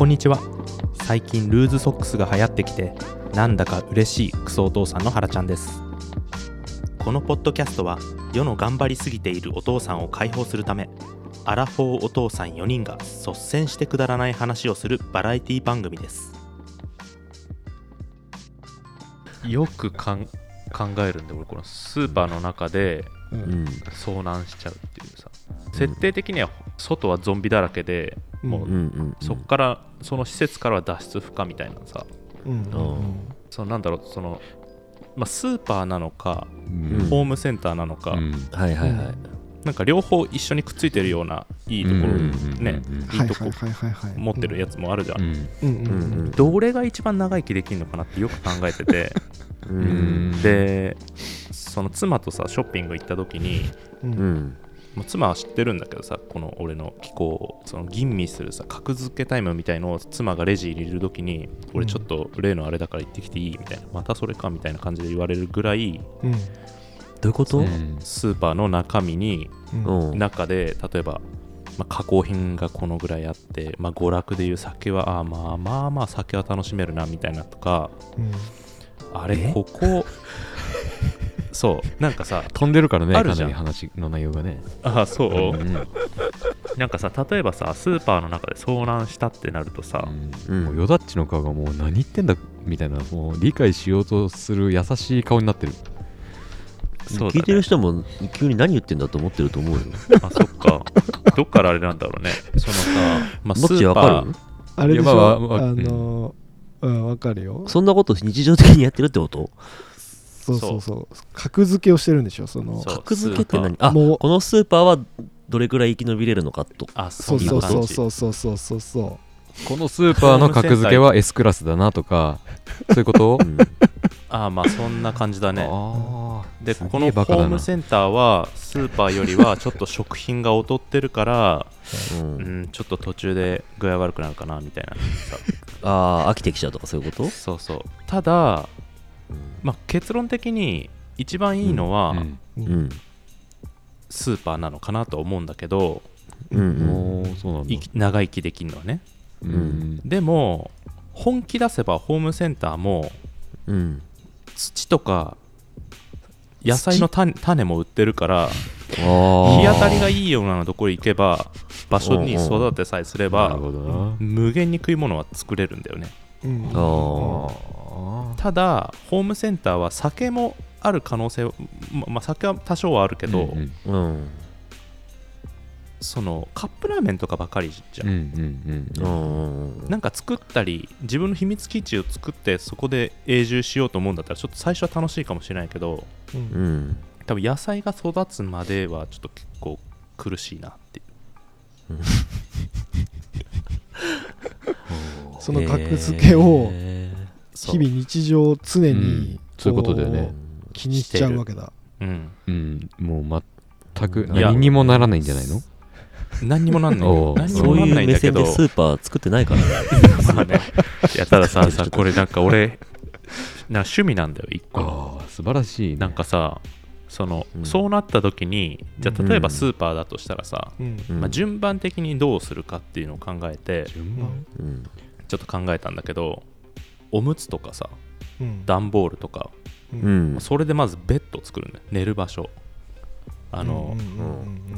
こんにちは。最近ルーズソックスが流行ってきてなんだか嬉しいクソお父さんの原ちゃんです。このポッドキャストは世の頑張りすぎているお父さんを解放するためアラフォーお父さん4人が率先してくだらない話をするバラエティ番組です。よくかん考えるんで俺このスーパーの中でうん。遭難しちゃうっていうさ。設定的には外はゾンビだらけでもうそっからその施設からは脱出不可みたいなさ。うんうんそのなんだろうその、まあ、スーパーなのか、うん。ホームセンターなのか、うん。はいはいはい。なんか両方一緒にくっついてるようないいところ、うんね、うんいいとこ持ってるやつもあるじゃん、どれが一番長生きできるのかなってよく考えてて。でその妻とさショッピング行った時にうんうんもう妻は知ってるんだけどさこの俺の気候をその吟味するさ格付けタイムみたいのを妻がレジ入れる時に俺ちょっと例のあれだから行ってきていいみたいなまたそれかみたいな感じで言われるぐらいうん。どういうこと？うんスーパーの中身にうんうん。中で例えば、まあ、加工品がこのぐらいあって、まあ、娯楽でいう酒はあーまあまあまあ酒は楽しめるなみたいなとかうん。あれえ？ここそう。なんかさ飛んでるからねあるじゃん。かなり話の内容がね。あそう、うんなんかさ例えばさスーパーの中で遭難したってなるとさ、うん。もうヨダッチの顔がもう何言ってんだみたいなもう理解しようとする優しい顔になってる。そね。聞いてる人も急に何言ってんだと思ってると思うよ。あそっか。どっからあれなんだろうね。そのさ、まあ、スもっちーパー。わかる？あれでしょ？まああのうんわかるよ。そんなこと日常的にやってるってこと？そう。そう。そう格付けをしてるんでしょその。そう。格付けって何？あもう。このスーパーはどれくらい生き延びれるのかと？あそそうそうそう。そうそうそうそうそこのスーパーの格付けは S クラスだなとか そういうこと？うん。あまあそんな感じだね。あー。ですげえこのホバカだな。ームセンターはスーパーよりはちょっと食品が劣ってるから、うん。うん、ちょっと途中で具合悪くなるかなみたいなさ。ああ飽きてきちゃうとかそういうこと？そうそう。ただ、まあ、結論的に一番いいのは、うん。ううん。スーパーなのかなと思うんだけどうん長生きできるのはね。うん。でも本気出せばホームセンターもうん。土とか野菜の種種も売ってるからあ日あ当たりがいいようなところ行けば場所に育てさえすれなば無限に食い物は作れるんだよね。うんあーただホームセンターは酒もある可能性はままあ酒は多少はあるけど、うんうん。そのカップラーメンとかばかりじゃん、うんうんううん。ん。なんか作ったり自分の秘密基地を作ってそこで永住しようと思うんだったらちょっと最初は楽しいかもしれないけどうん。うん多分野菜が育つまではちょっと結構苦しいなっていう。その格付けを日々日常常にうん。そういうことだよね。ー気にしちゃうわけだ。うん。うん。もう全くいや何にもならないんじゃないの？何にもなんないおう。よ何にそうもなんないう目線いんだけどでスーパー作ってないから。ねまあね。いやただささこれなんか俺な趣味なんだよ一個。のああ素晴らしいね。なんかさその、うん。そうなった時にじゃあ例えばスーパーだとしたらさ、うんうん。まあ、順番的にどうするかっていうのを考えて順番？うん。ちょっと考えたんだけどおむつとかさうん。段ボールとかうん。それでまずベッドを作るんだよ。寝る場所。あの、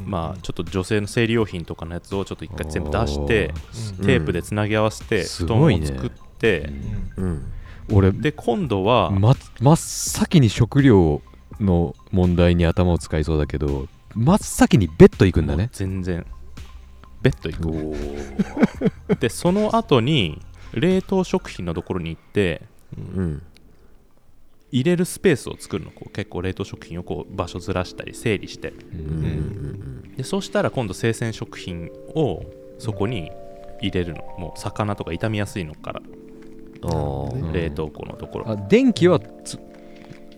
まあちょっと女性の生理用品とかのやつをちょっと一回全部出してうん。テープでつなぎ合わせて布団を作って、うん。うん。俺で今度は、ま真っ先に食料の問題に頭を使いそうだけど真っ先にベッド行くんだね。全然。ベッド行く。でその後に冷凍食品のところに行ってうん。入れるスペースを作るの。こう結構冷凍食品をこう場所ずらしたり整理して。うん。でそうしたら今度生鮮食品をそこに入れるの。もう魚とか傷みやすいのから冷凍庫のところ、あ電気はつ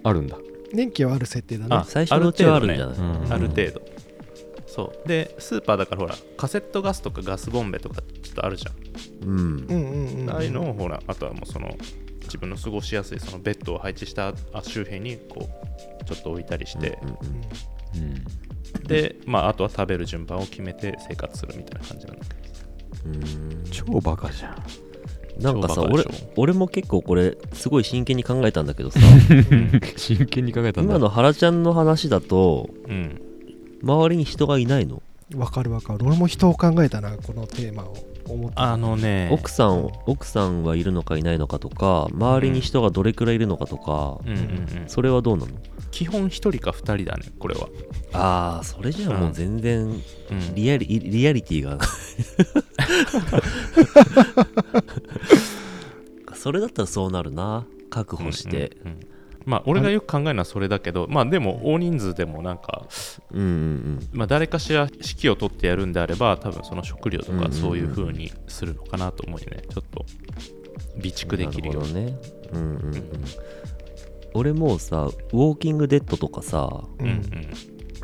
あるんだ。電気はある設定だね。あ最初のうちはあるんじゃないうんある程度そう。でスーパーだからほらカセットガスとかガスボンベとかちょっとあるじゃん。うん。うんうんうんああいうのをほらあとはもうその自分の過ごしやすいそのベッドを配置したあ周辺にこうちょっと置いたりして、うんうんうんでまああとは食べる順番を決めて生活するみたいな感じなんだけどうん超バカじゃん。なんかさ俺俺も結構これすごい真剣に考えたんだけどさ。真剣に考えたんだ。今の原ちゃんの話だとうん周りに人がいないの？わかるわかる。俺も人を考えたなこのテーマを思って。あのね奥さん奥さんはいるのかいないのかとか周りに人がどれくらいいるのかとか、うんうんうんそれはどうなの？基本一人か二人だねこれは。ああそれじゃあもう全然うん。リアリ,、リアリティが。それだったらそうなるな。確保して。うんうんうんまあ俺がよく考えるのはそれだけどまあでも大人数でもなんかうんうんまあ誰かしら指揮を取ってやるんであれば多分その食料とかそういう風にするのかなと思うよね。ちょっと備蓄できるように。ね。うんうんうん。俺もうさウォーキングデッドとかさうんうん。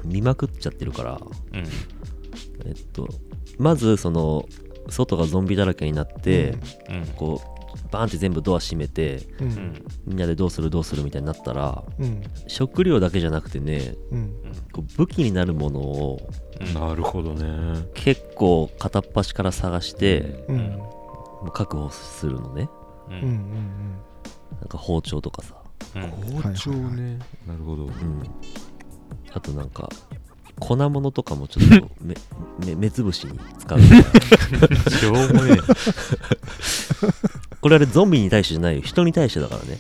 見まくっちゃってるからうん。えっとまずその外がゾンビだらけになって、うん。こうバーンって全部ドア閉めてううん。んみんなでどうするどうするみたいになったらうん。食料だけじゃなくてねうん。こう武器になるものをうんなるほどね。結構片っ端から探して確保するのね。ううんうんん。なんか包丁とかさ。うん。包丁ね。なるほど。うん。あとなんか粉物とかもちょっと めめ目つぶしに使う しょうもね これあれゾンビに対してじゃないよ。人に対してだからね。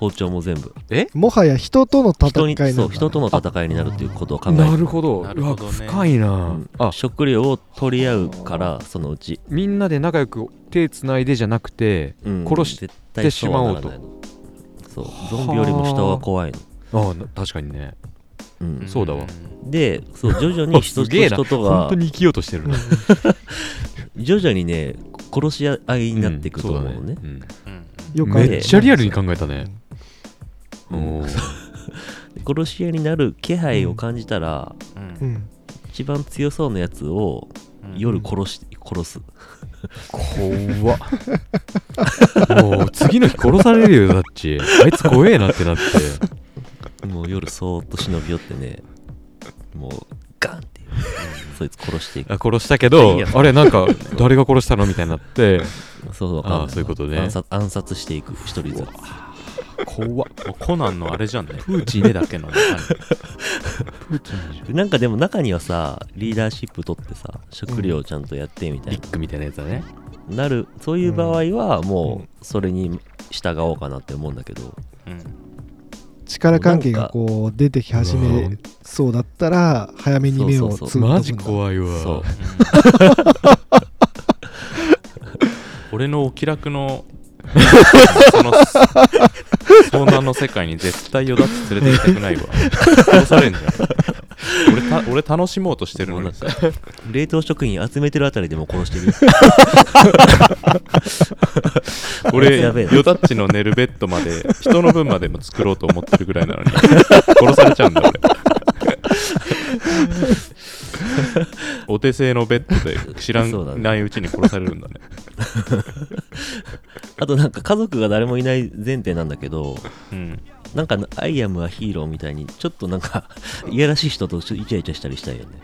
包丁も全部。もはや人との戦人にいなんだそう人との戦いになるっていうことを考えてなるほど。なるほどね。うわ深いな、うん。あ。食料を取り合うからそのうち、みんなで仲良く手つないでじゃなくてうん。殺し絶対そうはならないの。そう。ゾンビよりも人は怖いの、あ。な確かにねうん。そうだわ。でそう徐々に人と人と本が。当に生きようとしてるな。徐々にね殺し合いになっていくと思うのね,、うん。うん。めっちゃリアルに考えたね。うん。殺し合いになる気配を感じたら、うん。うん。一番強そうなやつをうん。夜殺し、殺す。怖っ。もう次の日殺されるよだっち。あいつ怖えなってなってもう夜そーっと忍び寄ってねもうガンってそいつ殺していく。あ殺したけいどや。あれなんか誰が殺したのみたいになって。そうわかんないあーそういうことね。暗殺暗殺していく一人ずつ。怖っ。もうコナンのあれじゃんね。プーチン目だけのプーチンじゃん。なんかでも中にはさリーダーシップ取ってさ食料ちゃんとやってみたいな、ビッグみたいなやつだね。なるそういう場合はうもん。うそれに従おうかなって思うんだけど、うん力関係がこう出てき始めそうだったら早めに目をつぶっとくんだ。マジ怖いわ。俺のお気楽のその遭難の世界に絶対よだって連れて行きたくないわ。殺されんじゃん。俺た俺楽しもうとしてるのに。さ 冷凍食品集めてるあたりでも殺してるよ 俺やべえな。よだっちの寝るベッドまで人の分までも作ろうと思ってるぐらいなのに殺されちゃうんだ俺。お手製のベッドで知らないうちに殺されるんだね。あとなんか家族が誰もいない前提なんだけどうん。なんかアイアムはヒーローみたいにちょっとなんかいやらしい人とイチャイチャしたりしたいよね。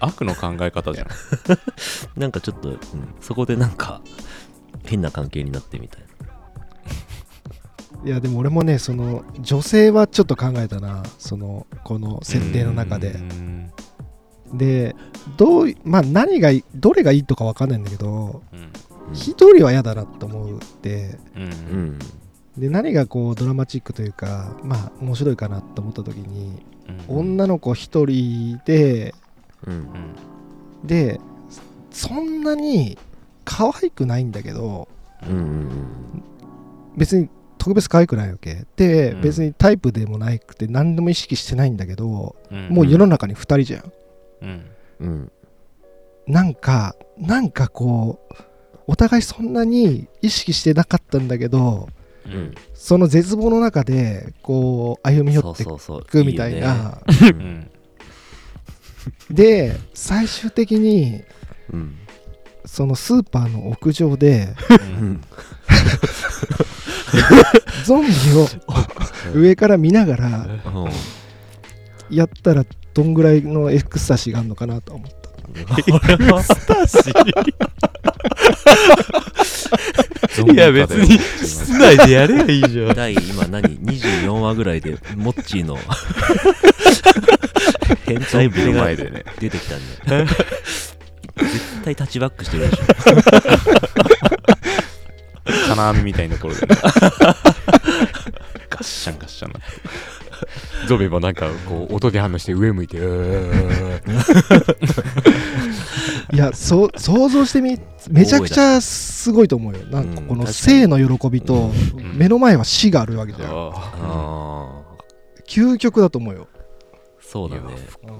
悪の考え方じゃん。なんかちょっと、うん。そこでなんか変な関係になってみたいいやでも俺もねその女性はちょっと考えたな。そのこの設定の中うでん。でどういまあ何がどれがいいとか分かんないんだけどうん。な一人は嫌だなと思うって。うん。で何がこうドラマチックというかまあ面白いかなと思った時にうん。女の子一人ででそんなに可愛くないんだけどうんうん別に特別可愛くないわけ。で、うん。別にタイプでもなくて何でも意識してないんだけど、うん。もう世の中に2人じゃん。うん。うん。うんなんかなんかこうお互いそんなに意識してなかったんだけどううん。んその絶望の中でこう歩み寄っていくみたいな。で最終的にうんそのスーパーの屋上でうん。ゾンビを上から見ながらうん。やったらどんぐらいのエクスタシーがあるのかなと思った。いや別に室内でやればいいじゃん。第今何？24話ぐらいでモッチーの 変態ぶりが前でね。出てきたんで絶対タッチバックしてるでしょ。金網みたいなところで、ね、ガッシャンガッシャンな。ゾンビもなんかこう音で反応して上向いてうー。いやそう想像してみめちゃくちゃすごいと思うよ。なんかこの生の喜びとん。目の前は死があるわけじゃん。あああ究極だと思うよ。そうだね、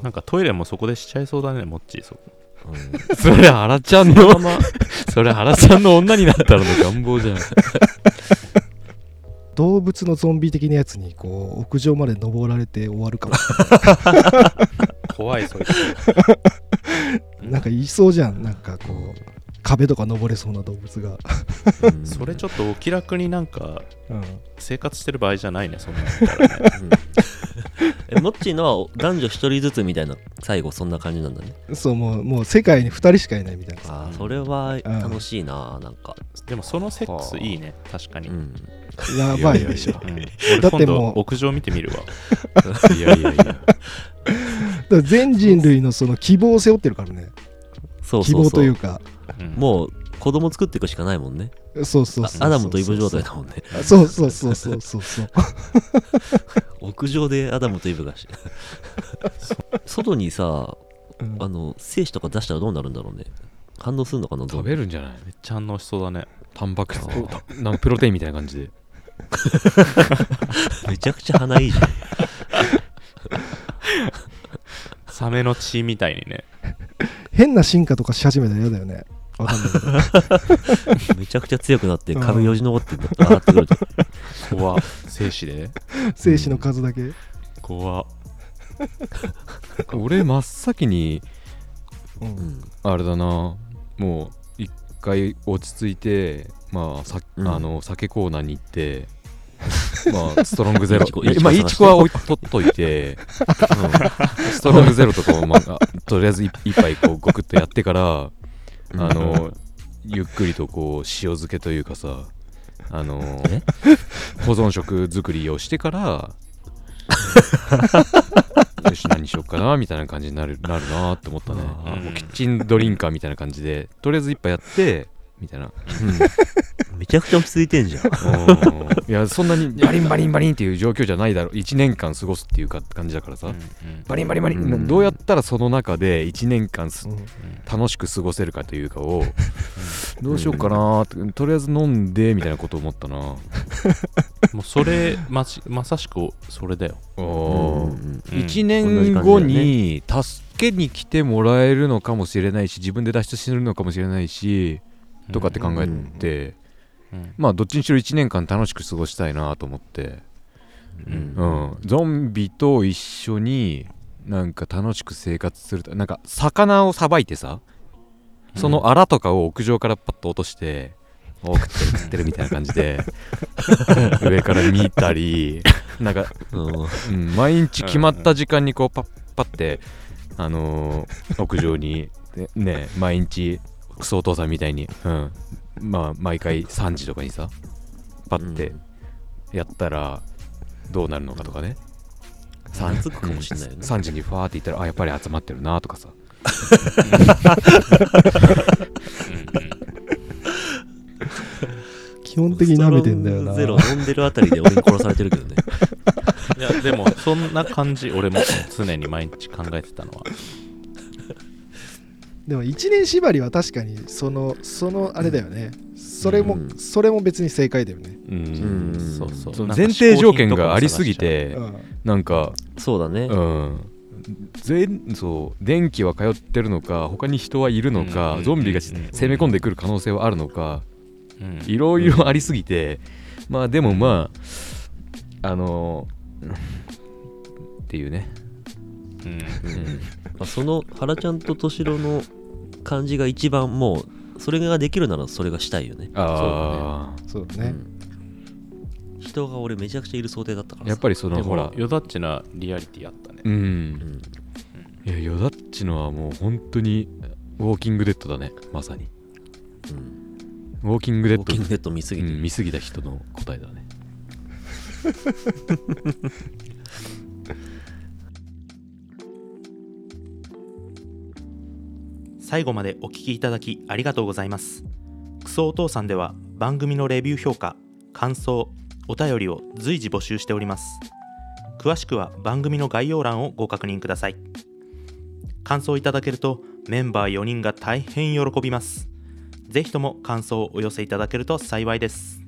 なんかトイレもそこでしちゃいそうだねモッチー。そこうん。ーそれ原ちゃんの？そ れ原ちゃんの女になったらの願望じゃん。動物のゾンビ的なやつにこう屋上まで登られて終わるかも。怖いそいつ。なんかいそうじゃん。なんかこう壁とか登れそうな動物が、うん。それちょっとお気楽になんかうん、生活してる場合じゃないねそんなの。ねうん えモッチーのは男女一人ずつみたいな最後そんな感じなんだね。そうもうもう世界に2人しかいないみたいな。さああそれは楽しいななんか。でもそのセックスいいね確かに、うん。うんやばいでしょ俺だって今度もう屋上見てみるわ。いやいやいや。だから全人類のその希望を背負ってるからね。希望そうそう。そうというか。うん。もう子供作っていくしかないもんね。そうそうそうそうあアダムとイブ状態だもんね。そうそうそうそうそうそう。屋上でアダムとイブがし。外にさうん。あの精子とか出したらどうなるんだろうね。反応するのかな食べるんじゃない？めっちゃ反応しそうだね。タンパク質。なんかプロテインみたいな感じで。めちゃくちゃ鼻いいじゃん。サメの血みたいにね。変な進化とかし始めたら嫌だよねわかんない。け どめちゃくちゃ強くなってうん壁よじ登って上がってくると怖精子で 精子の数だけ、怖 俺真っ先にうん。うんあれだな。もう一回落ち着いてまあさ、うん。あの酒コーナーに行ってまあストロングゼロ。まあいちこ探して。いちこは置いとっといて、ストロングゼロとかを、まあ、とりあえず一一杯こうゴクッとやってからうんあの ゆっくりとこう塩漬けというかさあのえ？保存食作りをしてから よし何しよっかなみたいな感じになるなるなって思ったね。あー。もうキッチンドリンカーみたいな感じでとりあえず一杯やってみたいなめちゃくちゃ落ち着いてんじゃん。うん。いやそんなにバリンバリンバリンっていう状況じゃないだろ。1年間過ごすっていうか感じだからさ、うんうん。バリンバリンバリン、うん。どうやったらその中で1年間すうん。楽しく過ごせるかというかをどうしようかなとりあえず飲んでみたいなこと思ったな。もうそれましまさしくそれだよ、おー。うんうん1年後に助けに来てもらえるのかもしれないし自分で脱出するのかもしれないしとかって考えて、うん。まあどっちにしろ1年間楽しく過ごしたいなと思って、うん。うん、ゾンビと一緒になんか楽しく生活するとなんか魚をさばいてさそのアラとかを屋上からパッと落として、お食ってる食ってるみたいな感じで 上から見たりなんか、うん。うん、毎日決まった時間にこうパッパッてあのー屋上にねね毎日クソお父さんみたいに、うん、まあ毎回3時とかにさパッてやったらどうなるのかとかね、三つくかもしんないよね。3時にファーって言ったらあやっぱり集まってるなとかさ。基本的に舐めてんだよな。ゼロ飲んでるあたりで俺に殺されてるけどね。いやでもそんな感じ俺も常に毎日考えてたのはでも一年縛りは確かにそのそのあれだよね。それも、うん。それも別に正解だよね、うん。うんそう。そうそ前提条件がありすぎてうん。なんかそうだね。うん。全そう電気は通ってるのか他に人はいるのか、うんゾンビがうん。攻め込んでくる可能性はあるのか、うん。いろいろありすぎてまあでもまああの っていうね、まあその原ちゃんと敏郎の感じが一番もうそれができるならそれがしたいよね。ああ、そうだね、うん。人が俺めちゃくちゃいる想定だったからさ。やっぱりそのでほら。もよだっちなリアリティあったね。うん。うん。いやヨダッチのはもう本当にウォーキングデッドだね。まさに。うん、ウォーキングデッド。ウォーキングデッド見すぎて、うん見すぎた人の答えだね 最後までお聞きいただきありがとうございます。クソお父さんでは番組のレビュー評価感想お便りを随時募集しております。詳しくは番組の概要欄をご確認ください。感想いただけるとメンバー4人が大変喜びます。ぜひとも感想をお寄せいただけると幸いです。